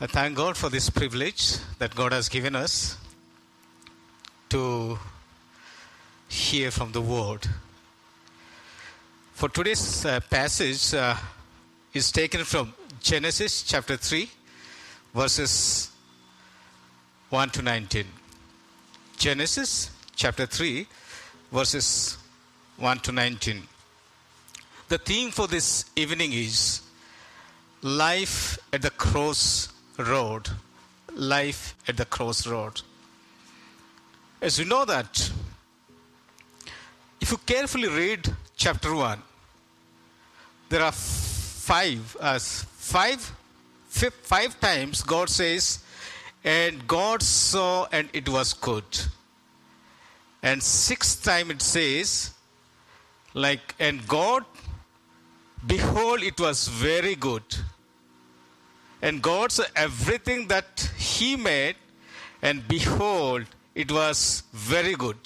I thank God for this privilege that God has given us to hear from the Word. For today's uh, passage uh, is taken from Genesis chapter 3, verses 1 to 19. Genesis chapter 3, verses 1 to 19. The theme for this evening is life at the crossroad. Life at the crossroad. As you know that, if you carefully read chapter 1, there are five, uh, five, five, five times God says, and God saw and it was good. And sixth time it says, like, and God, behold, it was very good. And God saw everything that He made, and behold, it was very good.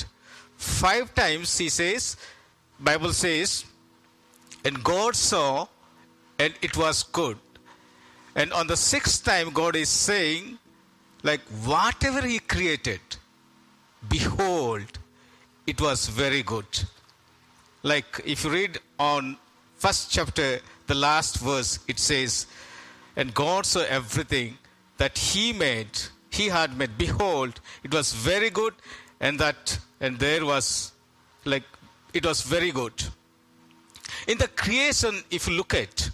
Five times He says, Bible says, and God saw, and it was good. And on the sixth time, God is saying, like, whatever He created, behold, it was very good. Like, if you read on first chapter, the last verse, it says, And God saw everything that He made, He had made. Behold, it was very good, and that, and there was, like, it was very good. In the creation, if you look at,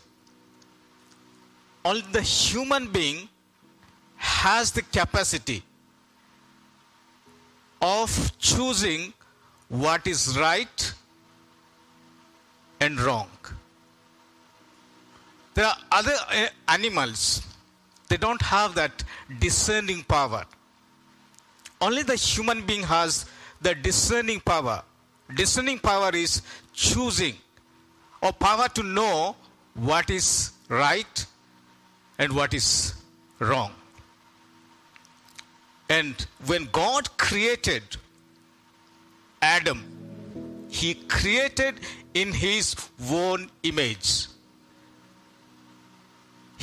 only the human being has the capacity of choosing what is right and wrong. There are other uh, animals, they don't have that discerning power. Only the human being has the discerning power. Discerning power is choosing or power to know what is right and what is wrong. And when God created Adam, He created in His own image.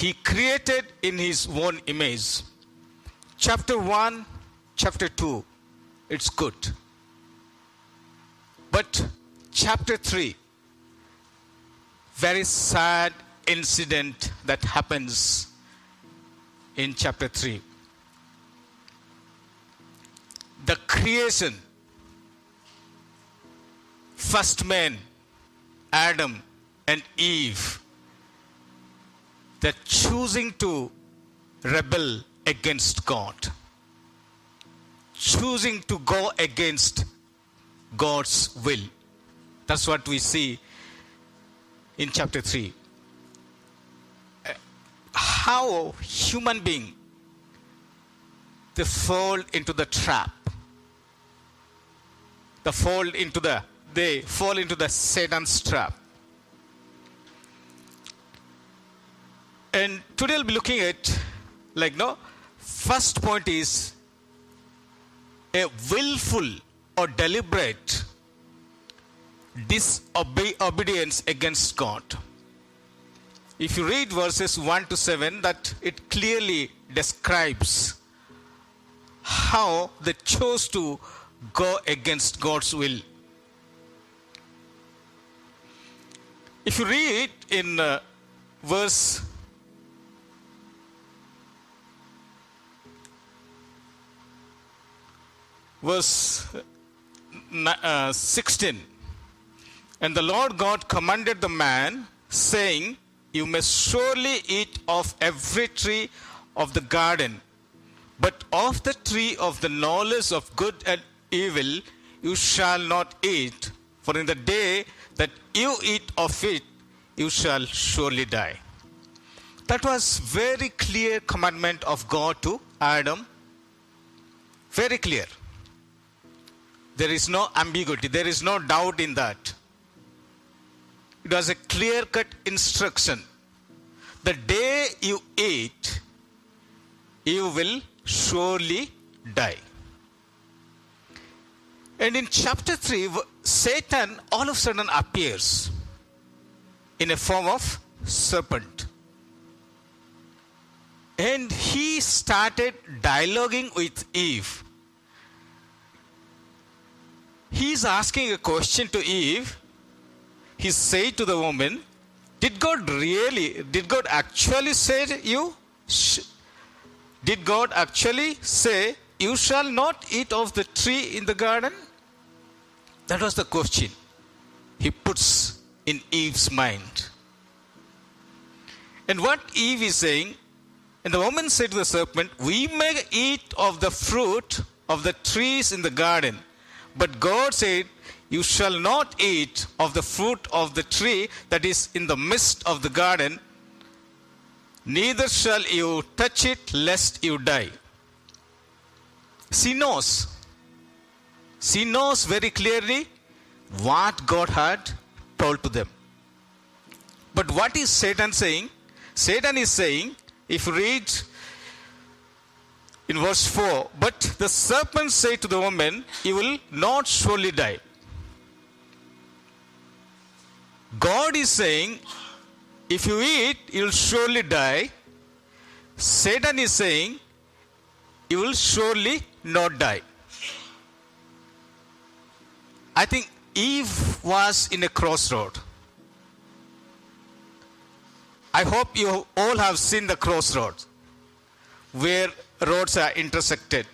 He created in His own image. Chapter 1, chapter 2, it's good. But chapter 3, very sad incident that happens in chapter 3. The creation, first man, Adam and Eve, they're choosing to rebel against God, choosing to go against God's will. That's what we see in chapter 3 how human being they fall into the trap. They fall into the they fall into the satan's trap and today i'll be looking at like no first point is a willful or deliberate disobedience against god if you read verses 1 to 7, that it clearly describes how they chose to go against God's will. If you read in uh, verse verse uh, 16 and the lord god commanded the man saying you may surely eat of every tree of the garden, but of the tree of the knowledge of good and evil you shall not eat, for in the day that you eat of it, you shall surely die. That was very clear commandment of God to Adam. Very clear. There is no ambiguity, there is no doubt in that. It was a clear cut instruction. The day you eat, you will surely die. And in chapter 3, Satan all of a sudden appears in a form of serpent. And he started dialoguing with Eve. He's asking a question to Eve. He said to the woman, Did God really, did God actually say to you? Did God actually say, You shall not eat of the tree in the garden? That was the question he puts in Eve's mind. And what Eve is saying, and the woman said to the serpent, We may eat of the fruit of the trees in the garden. But God said, You shall not eat of the fruit of the tree that is in the midst of the garden, neither shall you touch it, lest you die. She knows. She knows very clearly what God had told to them. But what is Satan saying? Satan is saying, if you read in verse 4, but the serpent said to the woman, You will not surely die. God is saying, If you eat, you will surely die. Satan is saying, You will surely not die. I think Eve was in a crossroad. I hope you all have seen the crossroads where roads are intersected.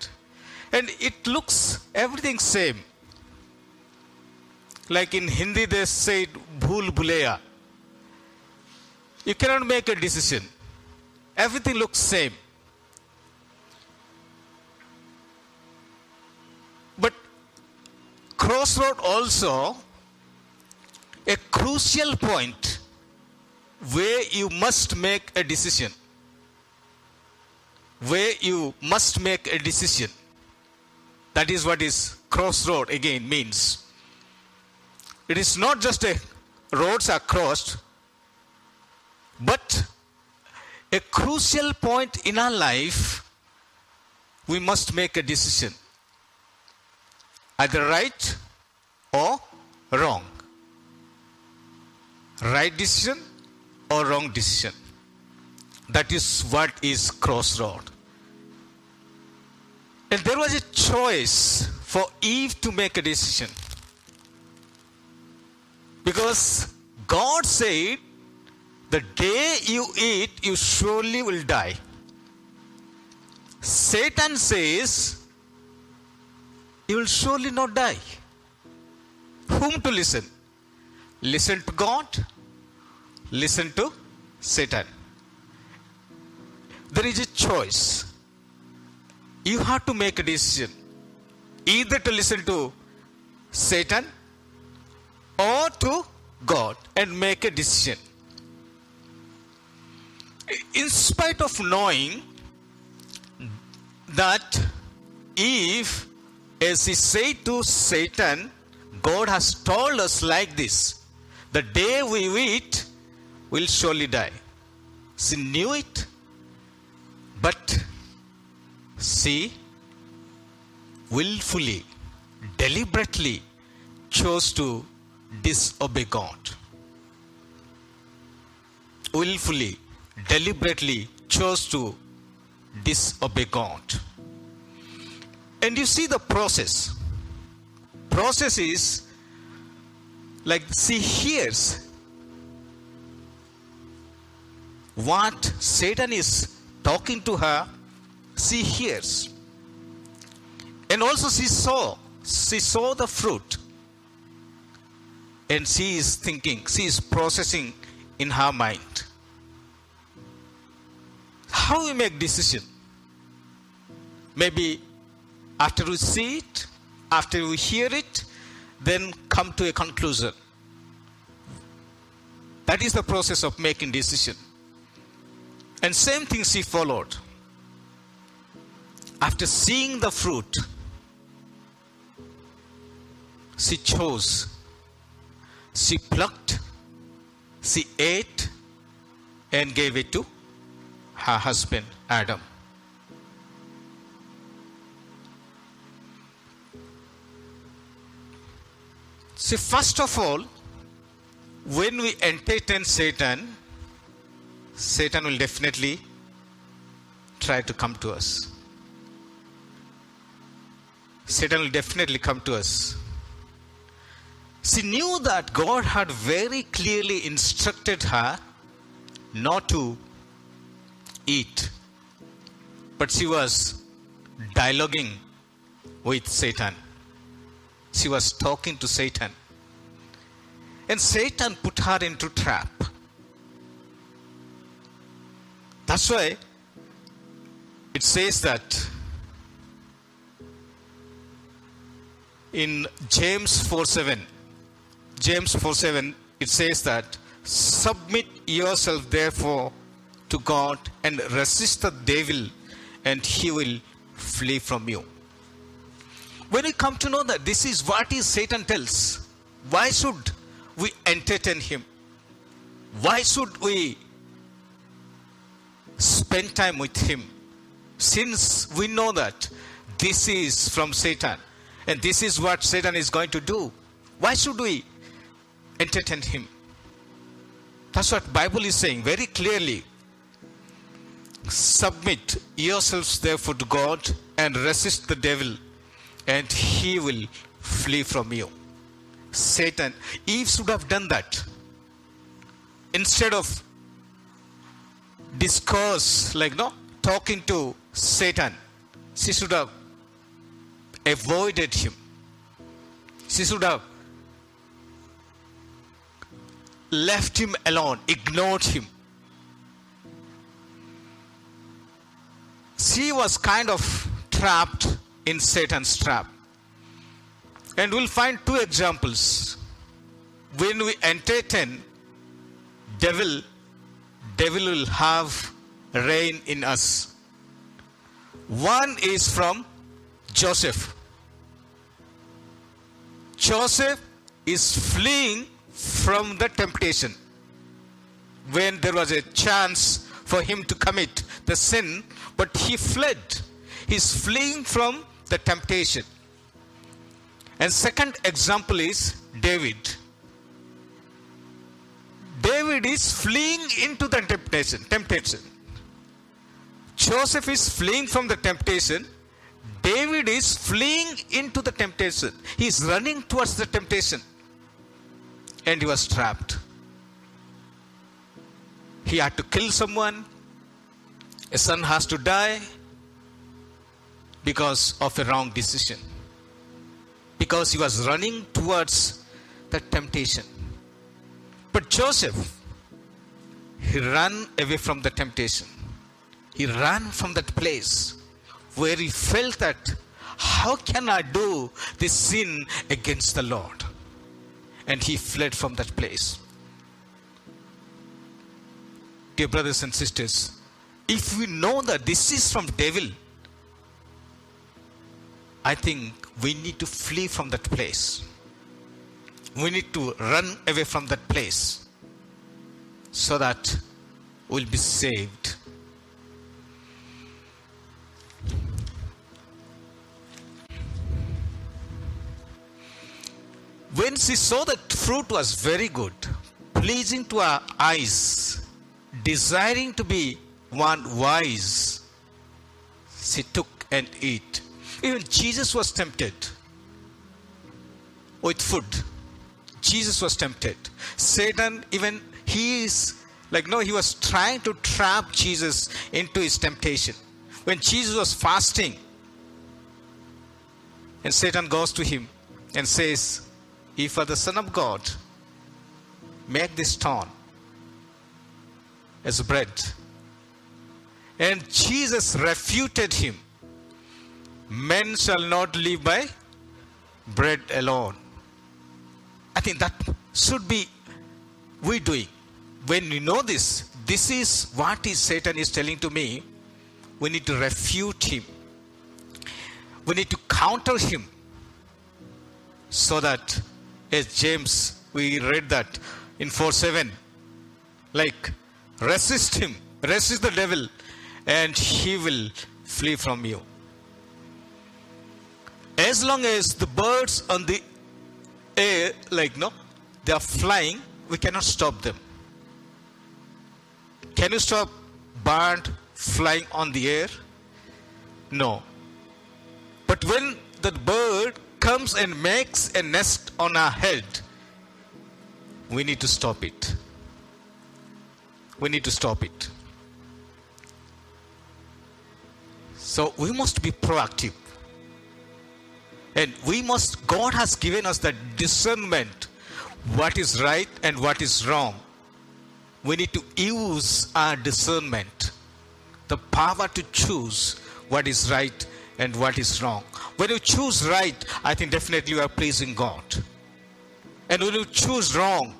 And it looks everything same. Like in Hindi they say bhul bhuleya. You cannot make a decision. Everything looks same. But crossroad also a crucial point where you must make a decision where you must make a decision. That is what is crossroad again means. It is not just a roads are crossed, but a crucial point in our life, we must make a decision. Either right or wrong. Right decision or wrong decision. That is what is crossroad. And there was a choice for Eve to make a decision. Because God said, the day you eat, you surely will die. Satan says, you will surely not die. Whom to listen? Listen to God, listen to Satan there is a choice. You have to make a decision either to listen to Satan or to God and make a decision. In spite of knowing that if, as he said to Satan, God has told us like this the day we eat, we'll surely die. She knew it but she willfully, deliberately chose to disobey God. Willfully, deliberately chose to disobey God. And you see the process. Process is like she hears what Satan is talking to her, she hears. And also she saw, she saw the fruit. And she is thinking, she is processing in her mind. How we make decision? Maybe after we see it, after we hear it, then come to a conclusion. That is the process of making decision. And same thing she followed. After seeing the fruit, she chose, she plucked, she ate, and gave it to her husband Adam. See, first of all, when we entertain Satan, Satan will definitely try to come to us. Satan will definitely come to us. She knew that God had very clearly instructed her not to eat, but she was dialoguing with Satan. She was talking to Satan. And Satan put her into trap. That's why it says that in James 4 7, James 4 7, it says that submit yourself therefore to God and resist the devil, and he will flee from you. When we come to know that this is what is Satan tells, why should we entertain him? Why should we spend time with him? Since we know that this is from Satan and this is what Satan is going to do, why should we entertain him? That's what Bible is saying very clearly. Submit yourselves therefore to God and resist the devil and he will flee from you. Satan, Eve should have done that. Instead of discourse, like no, talking to Satan, she should have avoided him. She should have left him alone, ignored him. She was kind of trapped in Satan's trap. And we'll find two examples. When we entertain devil, devil will have reign in us. One is from Joseph. Joseph is fleeing from the temptation. When there was a chance for him to commit the sin, but he fled. He's fleeing from the temptation. And second example is David. David is fleeing into the temptation. Temptation. Joseph is fleeing from the temptation. David is fleeing into the temptation. He is running towards the temptation. And he was trapped. He had to kill someone. A son has to die because of a wrong decision. Because he was running towards the temptation. But Joseph, he ran away from the temptation. He ran from that place where he felt that how can I do this sin against the Lord? And he fled from that place. Dear brothers and sisters, if we know that this is from devil, I think we need to flee from that place. We need to run away from that place so that we'll be saved. When she saw that fruit was very good, pleasing to her eyes, desiring to be one wise, she took and ate. Even Jesus was tempted with food. Jesus was tempted. Satan, even he is like, no, he was trying to trap Jesus into his temptation. When Jesus was fasting, and Satan goes to him and says, If are the Son of God, make this stone as bread. And Jesus refuted him men shall not live by bread alone. Think that should be we doing. When we know this, this is what is Satan is telling to me. We need to refute him. We need to counter him. So that, as James, we read that in 4 7, like resist him, resist the devil, and he will flee from you as long as the birds on the air, like no, they are flying, we cannot stop them. Can you stop bird flying on the air? No. But when that bird comes and makes a nest on our head, we need to stop it. We need to stop it. So we must be proactive. And we must, God has given us that discernment what is right and what is wrong. We need to use our discernment, the power to choose what is right and what is wrong. When you choose right, I think definitely you are pleasing God. And when you choose wrong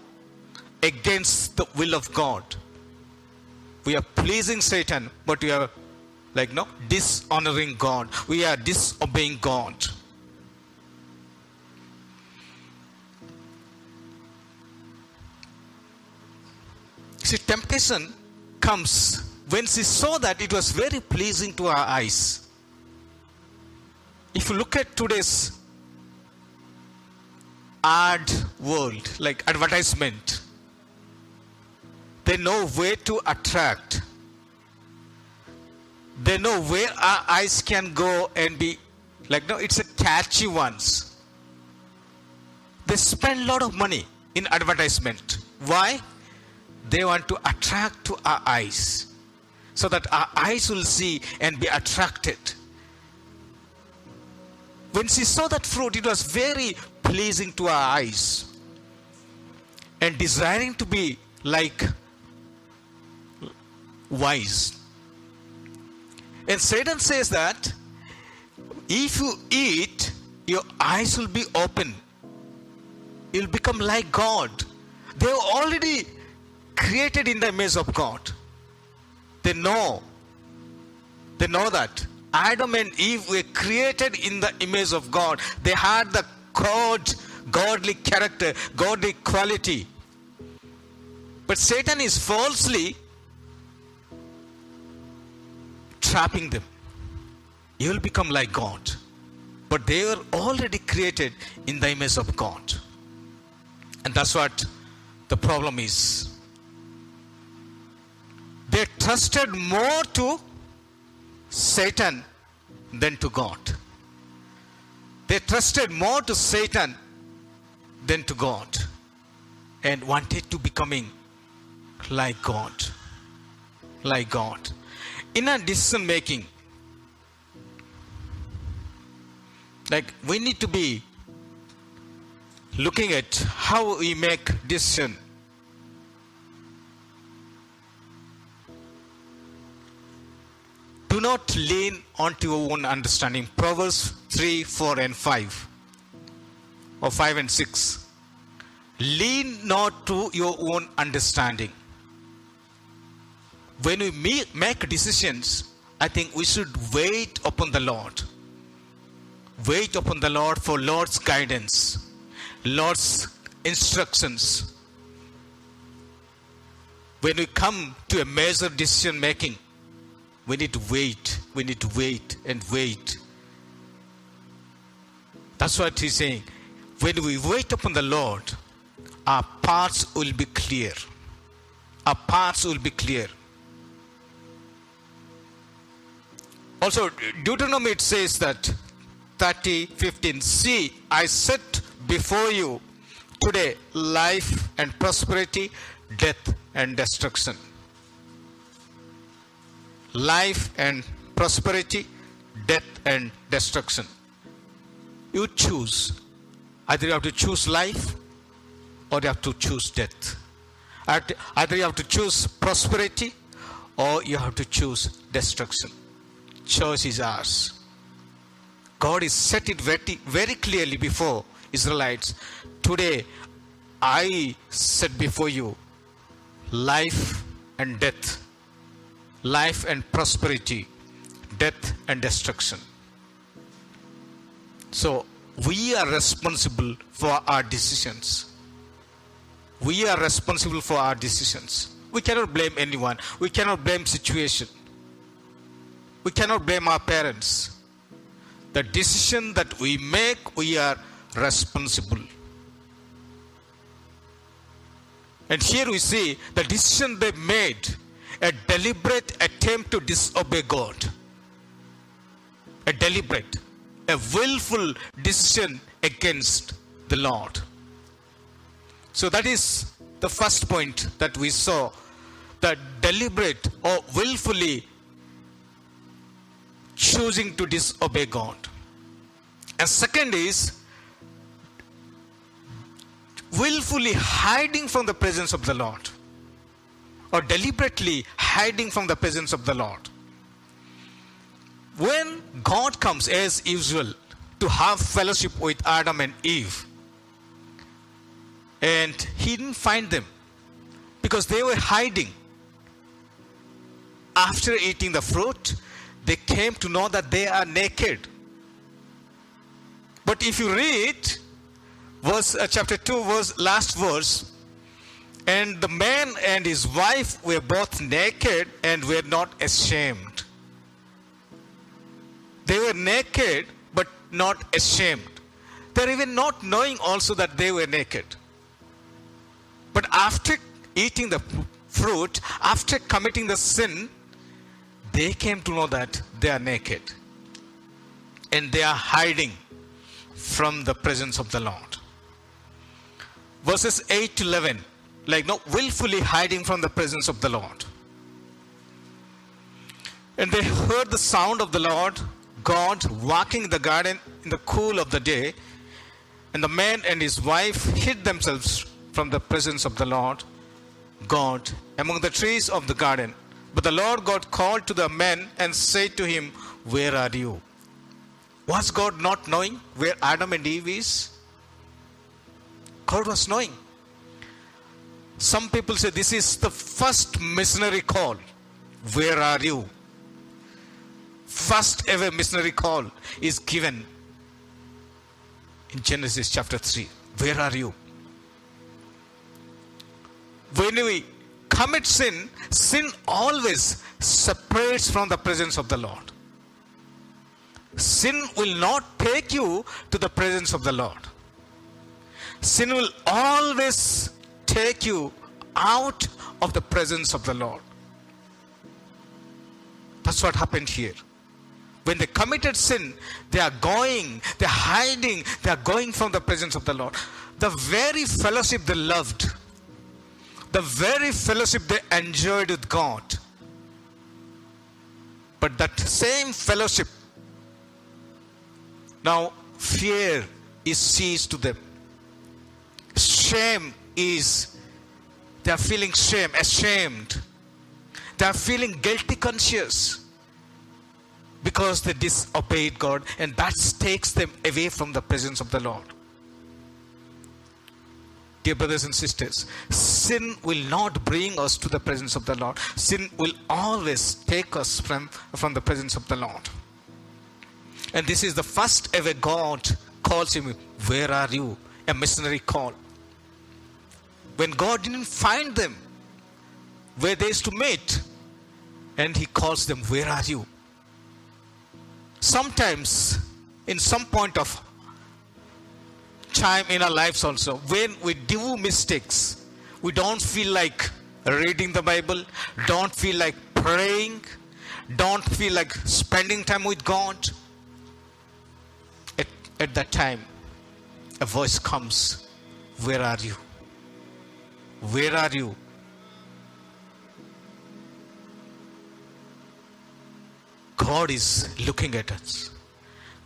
against the will of God, we are pleasing Satan, but we are like no dishonoring God. We are disobeying God. See, temptation comes when she saw that it was very pleasing to her eyes. If you look at today's ad world, like advertisement, they know where to attract. They know where our eyes can go and be like no, it's a catchy ones. They spend a lot of money in advertisement. Why? They want to attract to our eyes so that our eyes will see and be attracted. When she saw that fruit, it was very pleasing to our eyes and desiring to be like wise. And Satan says that if you eat, your eyes will be open. You'll become like God. They already created in the image of God. They know. They know that. Adam and Eve were created in the image of God. They had the God, godly character, godly quality. But Satan is falsely trapping them. You will become like God. But they were already created in the image of God. And that's what the problem is. They trusted more to Satan than to God. They trusted more to Satan than to God and wanted to becoming like God. Like God. In our decision making, like we need to be looking at how we make decision do not lean onto your own understanding. Proverbs 3 4 and 5 or 5 and 6 lean not to your own understanding. When we make decisions i think we should wait upon the lord. Wait upon the lord for lord's guidance lord's instructions. When we come to a major decision making we need to wait. We need to wait and wait. That's what he's saying. When we wait upon the Lord, our paths will be clear. Our paths will be clear. Also, Deuteronomy it says that 30 15 See, I set before you today life and prosperity, death and destruction life and prosperity, death and destruction. You choose. Either you have to choose life or you have to choose death. Either you have to choose prosperity or you have to choose destruction. Choice is ours. God has set it very, very clearly before Israelites. Today, I set before you life and death life and prosperity, death and destruction. So, we are responsible for our decisions. We are responsible for our decisions. We cannot blame anyone. We cannot blame situation. We cannot blame our parents. The decision that we make, we are responsible. And here we see the decision they made a deliberate attempt to disobey God. A deliberate, a willful decision against the Lord. So that is the first point that we saw the deliberate or willfully choosing to disobey God. And second is willfully hiding from the presence of the Lord or deliberately hiding from the presence of the Lord. When God comes as usual to have fellowship with Adam and Eve, and he didn't find them because they were hiding. After eating the fruit, they came to know that they are naked. But if you read verse uh, chapter 2 verse last verse and the man and his wife were both naked and were not ashamed. They were naked but not ashamed. They're even not knowing also that they were naked. But after eating the fruit after committing the sin they came to know that they are naked. And they are hiding from the presence of the lord. Verses 8 to 11 like no willfully hiding from the presence of the lord. And they heard the sound of the lord god walking in the garden in the cool of the day. And the man and his wife hid themselves from the presence of the lord god among the trees of the garden. But the lord god called to the man and said to him where are you? Was god not knowing where adam and eve is? God was knowing. Some people say this is the first missionary call. Where are you? First ever missionary call is given in Genesis chapter 3. Where are you? When we commit sin, sin always separates from the presence of the Lord. Sin will not take you to the presence of the Lord sin will always take you out of the presence of the Lord. That's what happened here. When they committed sin, they are going, they're hiding, they are going from the presence of the Lord. The very fellowship they loved, the very fellowship they enjoyed with God. But that same fellowship, now fear is seized to them shame is they are feeling shame, ashamed. They are feeling guilty conscious because they disobeyed God, and that takes them away from the presence of the Lord. Dear brothers and sisters, sin will not bring us to the presence of the Lord. Sin will always take us from, from the presence of the Lord. And this is the first ever God calls him, Where are you? A missionary call when God didn't find them where they used to meet, and He calls them, Where are you? Sometimes, in some point of time in our lives, also, when we do mistakes, we don't feel like reading the Bible, don't feel like praying, don't feel like spending time with God. At, at that time, a voice comes, Where are you? Where are you? God is looking at us.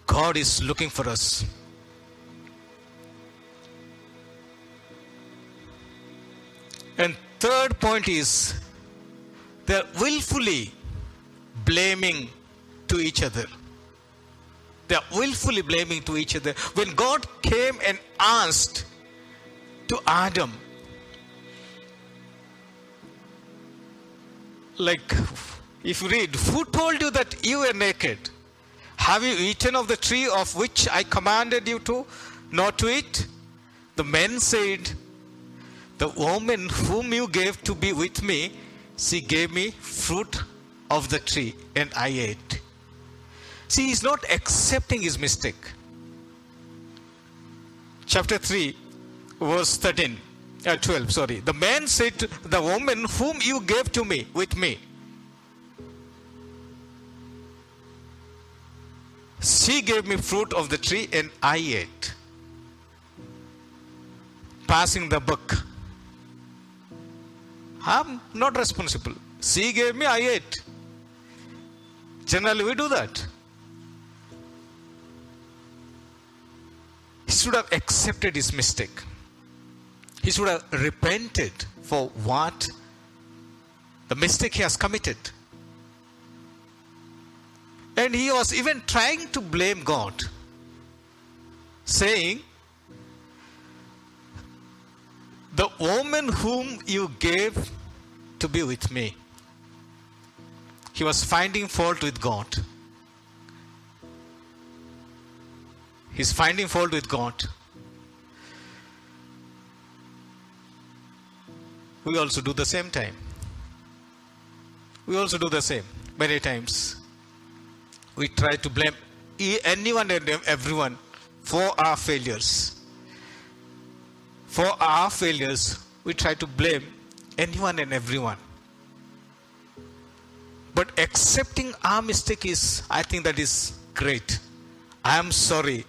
God is looking for us. And third point is they're willfully blaming to each other. They are willfully blaming to each other. When God came and asked to Adam, like if you read, who told you that you were naked? Have you eaten of the tree of which I commanded you to not to eat? The men said, The woman whom you gave to be with me, she gave me fruit of the tree, and I ate. See, he's not accepting his mistake. Chapter 3, verse 13. Uh, 12, sorry. The man said to the woman whom you gave to me, with me, she gave me fruit of the tree and I ate. Passing the buck. I'm not responsible. She gave me, I ate. Generally, we do that. He should have accepted his mistake. He should have repented for what the mistake he has committed. And he was even trying to blame God, saying, The woman whom you gave to be with me. He was finding fault with God. He's finding fault with God. We also do the same time. We also do the same many times. We try to blame anyone and everyone for our failures. For our failures, we try to blame anyone and everyone. But accepting our mistake is, I think that is great. I am sorry.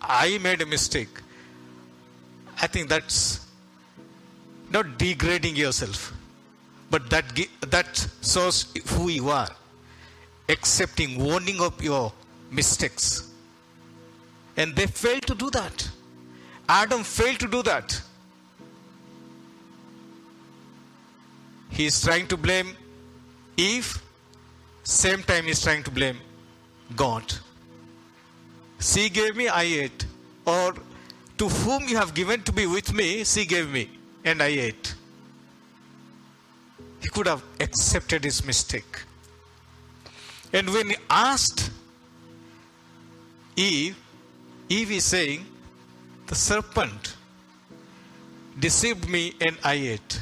I made a mistake. I think that's not degrading yourself, but that, that shows who you are. Accepting, warning of your mistakes. And they failed to do that. Adam failed to do that. He is trying to blame Eve, same time he's trying to blame God. She gave me, I ate. Or to whom you have given to be with me, she gave me, and I ate. He could have accepted his mistake. And when he asked Eve, Eve is saying, The serpent deceived me and I ate.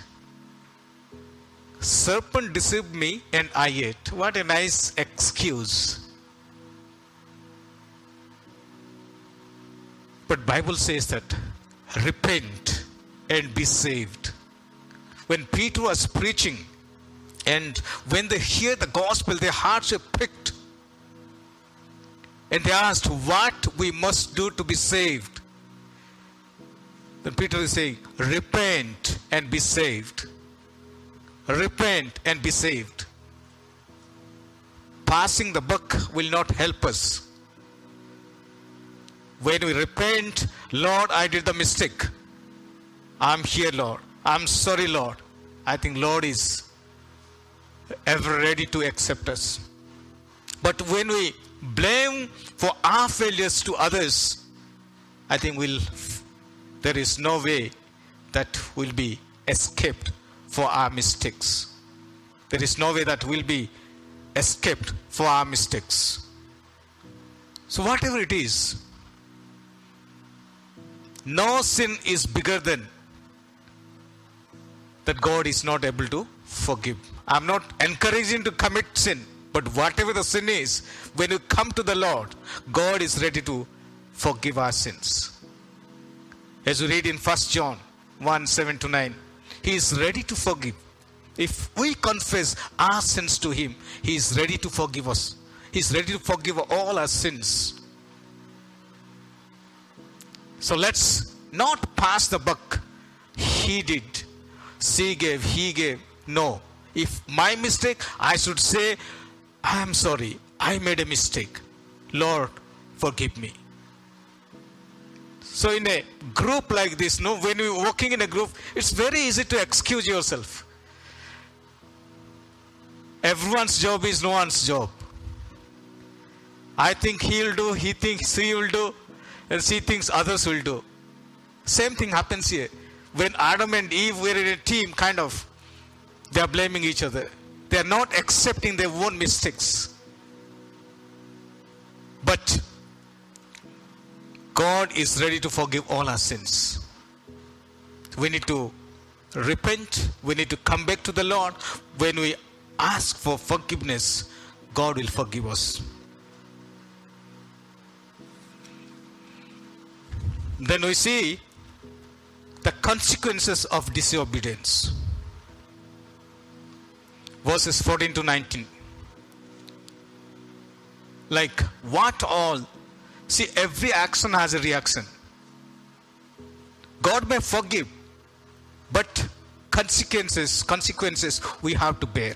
Serpent deceived me and I ate. What a nice excuse. But Bible says that repent and be saved. When Peter was preaching and when they hear the gospel, their hearts are pricked. And they asked what we must do to be saved. Then Peter is saying, repent and be saved. Repent and be saved. Passing the buck will not help us. When we repent, Lord, I did the mistake. I'm here, Lord. I'm sorry, Lord. I think Lord is ever ready to accept us. But when we blame for our failures to others, I think we'll, there is no way that will be escaped for our mistakes. There is no way that will be escaped for our mistakes. So, whatever it is, no sin is bigger than that God is not able to forgive. I'm not encouraging to commit sin, but whatever the sin is, when you come to the Lord, God is ready to forgive our sins. As we read in 1 John 1 7 to 9, He is ready to forgive. If we confess our sins to Him, He is ready to forgive us. He is ready to forgive all our sins. So let's not pass the buck. He did. She gave, he gave. No. If my mistake, I should say, I am sorry. I made a mistake. Lord, forgive me. So in a group like this, no, when you're working in a group, it's very easy to excuse yourself. Everyone's job is no one's job. I think he'll do, he thinks he will do, and she thinks others will do. Same thing happens here. When Adam and Eve were in a team, kind of, they are blaming each other. They are not accepting their own mistakes. But God is ready to forgive all our sins. We need to repent. We need to come back to the Lord. When we ask for forgiveness, God will forgive us. Then we see the consequences of disobedience. Verses 14 to 19. Like, what all? See, every action has a reaction. God may forgive, but consequences, consequences we have to bear.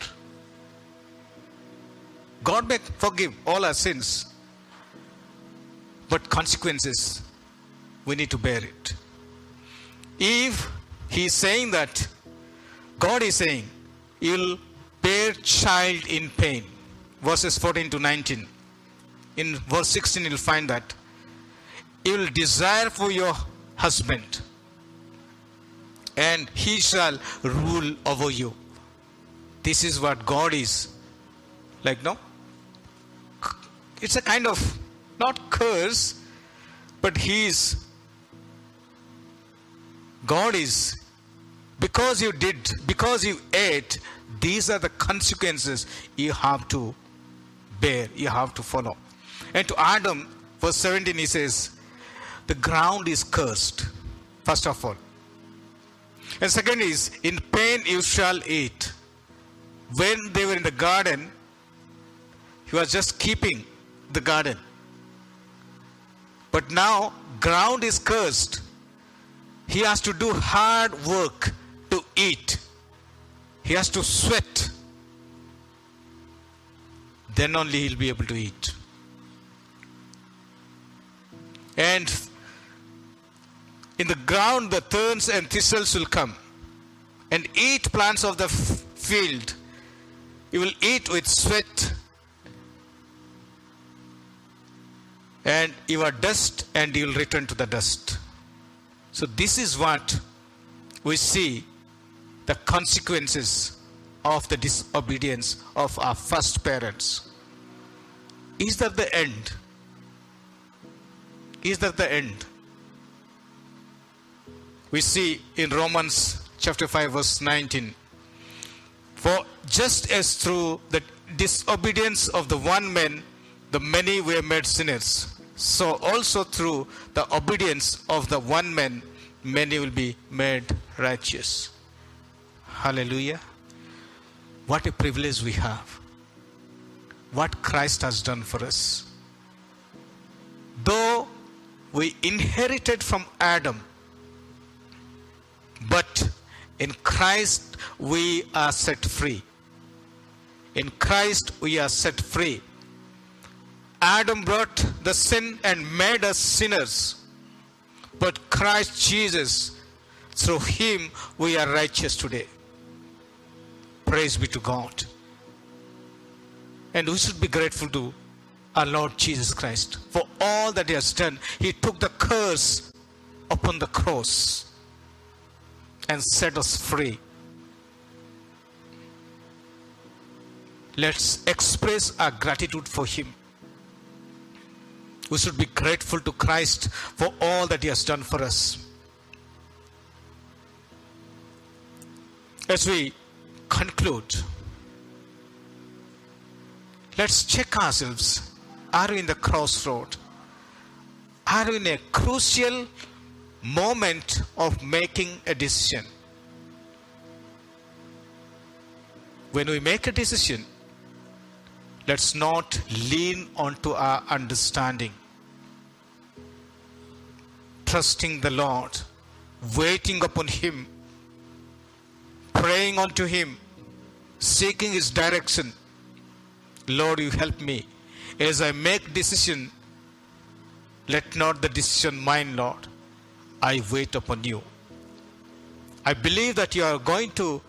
God may forgive all our sins, but consequences we need to bear it. If he is saying that, God is saying, you'll bear child in pain. Verses 14 to 19. In verse 16, you'll find that. You will desire for your husband, and he shall rule over you. This is what God is. Like, no? It's a kind of not curse, but he is. God is. Because you did, because you ate, these are the consequences you have to bear, you have to follow. And to Adam, verse 17, he says, The ground is cursed, first of all. And second is, In pain you shall eat. When they were in the garden, he was just keeping the garden. But now, ground is cursed. He has to do hard work to eat. He has to sweat. Then only he'll be able to eat. And in the ground, the thorns and thistles will come and eat plants of the f- field. You will eat with sweat and you are dust and you will return to the dust. So, this is what we see the consequences of the disobedience of our first parents. Is that the end? Is that the end? We see in Romans chapter 5, verse 19. For just as through the disobedience of the one man, the many were made sinners, so also through the obedience of the one man, many will be made righteous. Hallelujah. What a privilege we have. What Christ has done for us. Though we inherited from Adam, but in Christ we are set free. In Christ we are set free. Adam brought the sin and made us sinners. But Christ Jesus, through him we are righteous today. Praise be to God. And we should be grateful to our Lord Jesus Christ for all that He has done. He took the curse upon the cross and set us free. Let's express our gratitude for Him. We should be grateful to Christ for all that He has done for us. As we conclude, let's check ourselves. Are we in the crossroad? Are we in a crucial moment of making a decision? When we make a decision, let's not lean onto our understanding. Trusting the Lord, waiting upon Him, praying unto Him, seeking His direction. Lord, you help me. As I make decision, let not the decision mine, Lord. I wait upon you. I believe that you are going to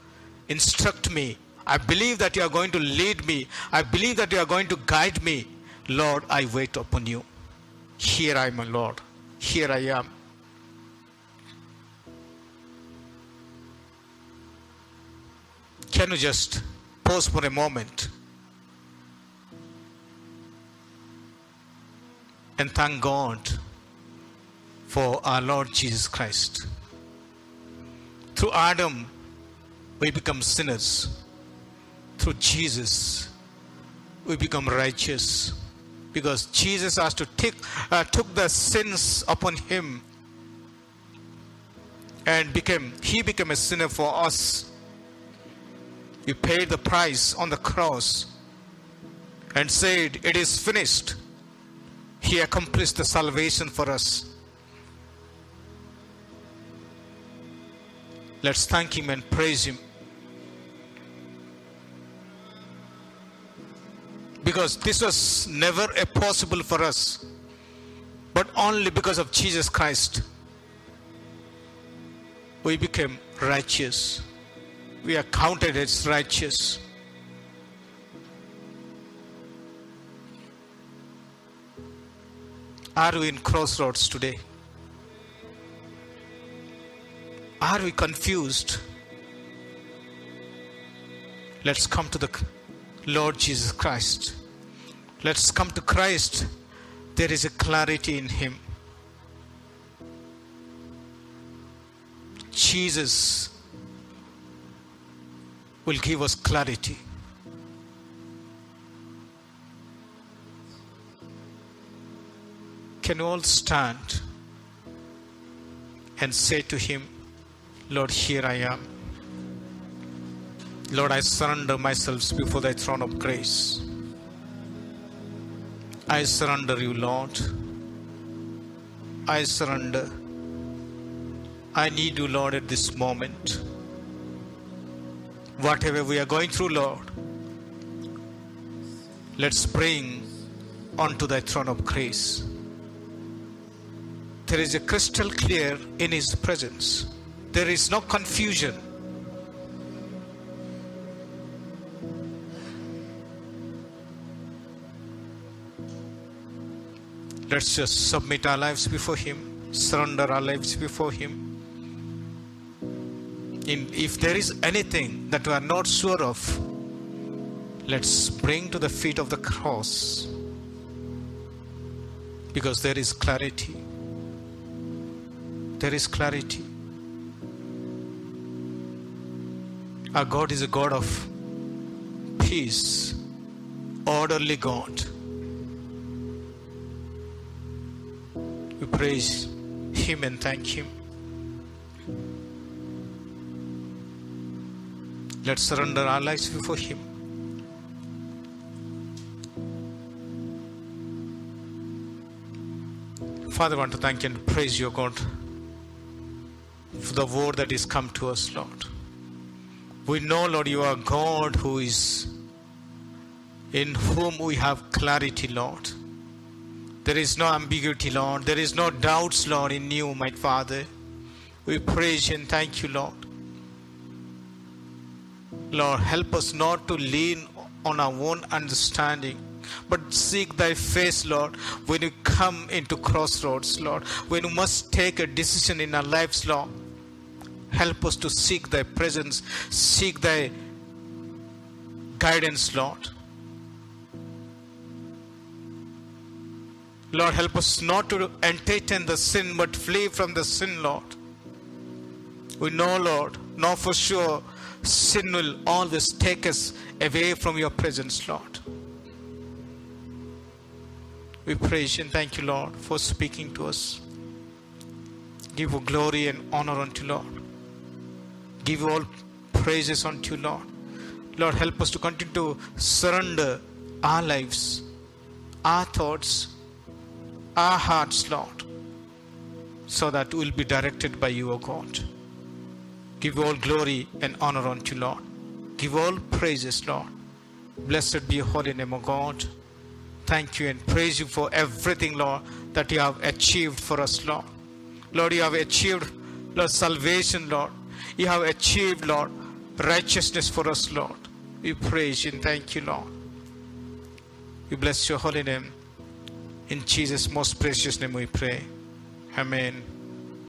instruct me. I believe that you are going to lead me. I believe that you are going to guide me. Lord, I wait upon you. Here I am, Lord. Here I am. Can you just pause for a moment and thank God for our Lord Jesus Christ? Through Adam, we become sinners. Through Jesus, we become righteous. Because Jesus has to take, uh, took the sins upon him and became he became a sinner for us. He paid the price on the cross and said, It is finished. He accomplished the salvation for us. Let's thank Him and praise Him. Because this was never a possible for us, but only because of Jesus Christ. We became righteous. We are counted as righteous. Are we in crossroads today? Are we confused? Let's come to the Lord Jesus Christ. Let's come to Christ. There is a clarity in Him. Jesus will give us clarity. Can all stand and say to Him, Lord, here I am. Lord, I surrender myself before thy throne of grace. I surrender you, Lord. I surrender. I need you, Lord, at this moment. Whatever we are going through, Lord, let's bring onto thy throne of grace. There is a crystal clear in his presence. There is no confusion. Let's just submit our lives before Him, surrender our lives before Him. In, if there is anything that we are not sure of, let's bring to the feet of the cross because there is clarity. There is clarity. Our God is a God of peace, orderly God. We praise Him and thank Him. Let's surrender our lives before Him. Father, I want to thank and praise you, God, for the word that is come to us, Lord. We know, Lord, you are God who is in whom we have clarity, Lord. There is no ambiguity, Lord. There is no doubts, Lord, in you, my Father. We praise and thank you, Lord. Lord, help us not to lean on our own understanding, but seek thy face, Lord, when you come into crossroads, Lord, when you must take a decision in our lives, Lord. Help us to seek thy presence, seek thy guidance, Lord. Lord, help us not to entertain the sin, but flee from the sin, Lord. We know, Lord, know for sure, sin will always take us away from your presence, Lord. We praise and thank you, Lord, for speaking to us. Give glory and honor unto Lord. Give all praises unto Lord. Lord, help us to continue to surrender our lives, our thoughts, our hearts, Lord, so that we'll be directed by you, O God. Give all glory and honor unto Lord. Give all praises, Lord. Blessed be your holy name, O God. Thank you and praise you for everything, Lord, that you have achieved for us, Lord. Lord, you have achieved, Lord, salvation, Lord. You have achieved, Lord, righteousness for us, Lord. We praise you and thank you, Lord. We bless your holy name. In Jesus' most precious name we pray. Amen.